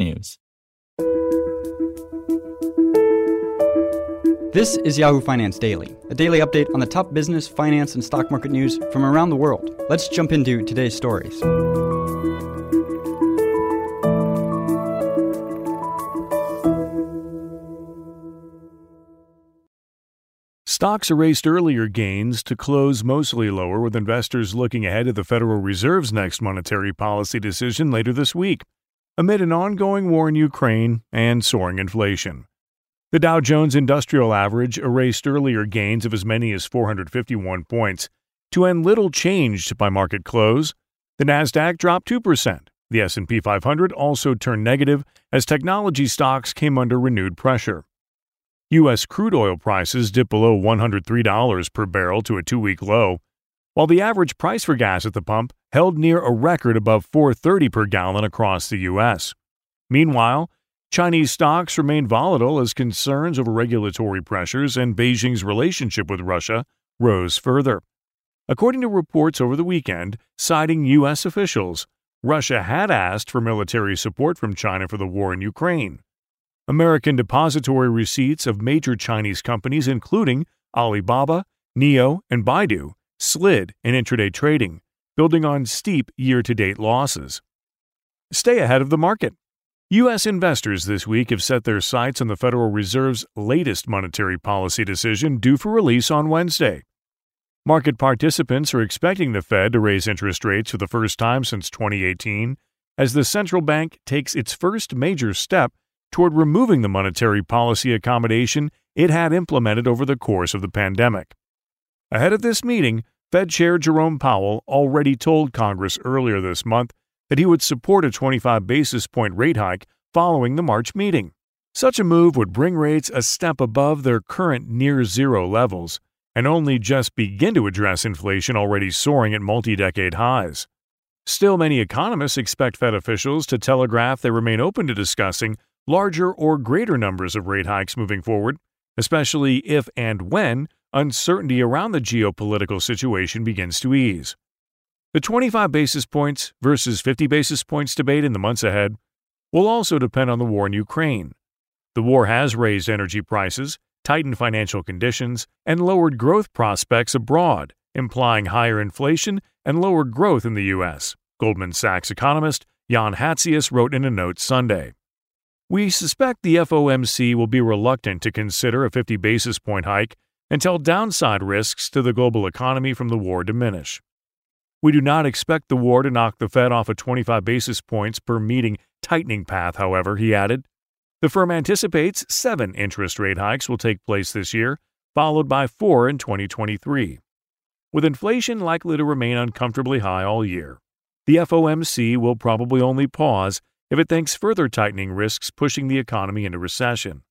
technews. This is Yahoo Finance Daily, a daily update on the top business, finance, and stock market news from around the world. Let's jump into today's stories. Stocks erased earlier gains to close mostly lower, with investors looking ahead to the Federal Reserve's next monetary policy decision later this week, amid an ongoing war in Ukraine and soaring inflation. The Dow Jones Industrial Average erased earlier gains of as many as 451 points to end little changed by market close. The Nasdaq dropped 2%. The S&P 500 also turned negative as technology stocks came under renewed pressure. U.S. crude oil prices dipped below $103 per barrel to a two week low, while the average price for gas at the pump held near a record above 430 per gallon across the U.S. Meanwhile, Chinese stocks remain volatile as concerns over regulatory pressures and Beijing's relationship with Russia rose further. According to reports over the weekend citing U.S. officials, Russia had asked for military support from China for the war in Ukraine. American depository receipts of major Chinese companies, including Alibaba, NIO, and Baidu, slid in intraday trading, building on steep year to date losses. Stay ahead of the market. U.S. investors this week have set their sights on the Federal Reserve's latest monetary policy decision due for release on Wednesday. Market participants are expecting the Fed to raise interest rates for the first time since 2018 as the central bank takes its first major step toward removing the monetary policy accommodation it had implemented over the course of the pandemic. Ahead of this meeting, Fed Chair Jerome Powell already told Congress earlier this month that he would support a 25 basis point rate hike following the March meeting. Such a move would bring rates a step above their current near zero levels and only just begin to address inflation already soaring at multi decade highs. Still, many economists expect Fed officials to telegraph they remain open to discussing larger or greater numbers of rate hikes moving forward, especially if and when uncertainty around the geopolitical situation begins to ease. The 25 basis points versus 50 basis points debate in the months ahead will also depend on the war in Ukraine. The war has raised energy prices, tightened financial conditions, and lowered growth prospects abroad, implying higher inflation and lower growth in the U.S., Goldman Sachs economist Jan Hatzius wrote in a note Sunday. We suspect the FOMC will be reluctant to consider a 50 basis point hike until downside risks to the global economy from the war diminish. We do not expect the war to knock the Fed off a 25 basis points per meeting tightening path, however, he added. The firm anticipates seven interest rate hikes will take place this year, followed by four in 2023. With inflation likely to remain uncomfortably high all year, the FOMC will probably only pause if it thinks further tightening risks pushing the economy into recession.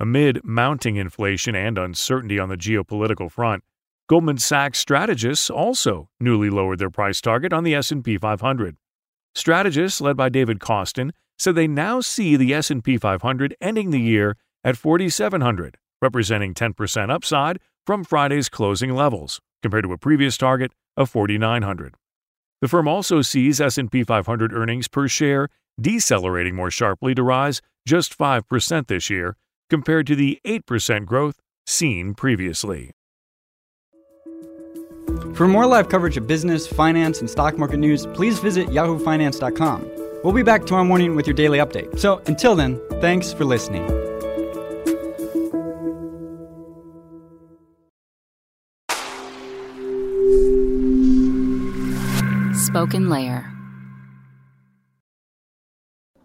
Amid mounting inflation and uncertainty on the geopolitical front, Goldman Sachs strategists also newly lowered their price target on the S&P 500. Strategists led by David Kostin said they now see the S&P 500 ending the year at 4700, representing 10% upside from Friday's closing levels compared to a previous target of 4900. The firm also sees S&P 500 earnings per share decelerating more sharply to rise just 5% this year compared to the 8% growth seen previously. For more live coverage of business, finance, and stock market news, please visit yahoofinance.com. We'll be back tomorrow morning with your daily update. So until then, thanks for listening. Spoken Layer.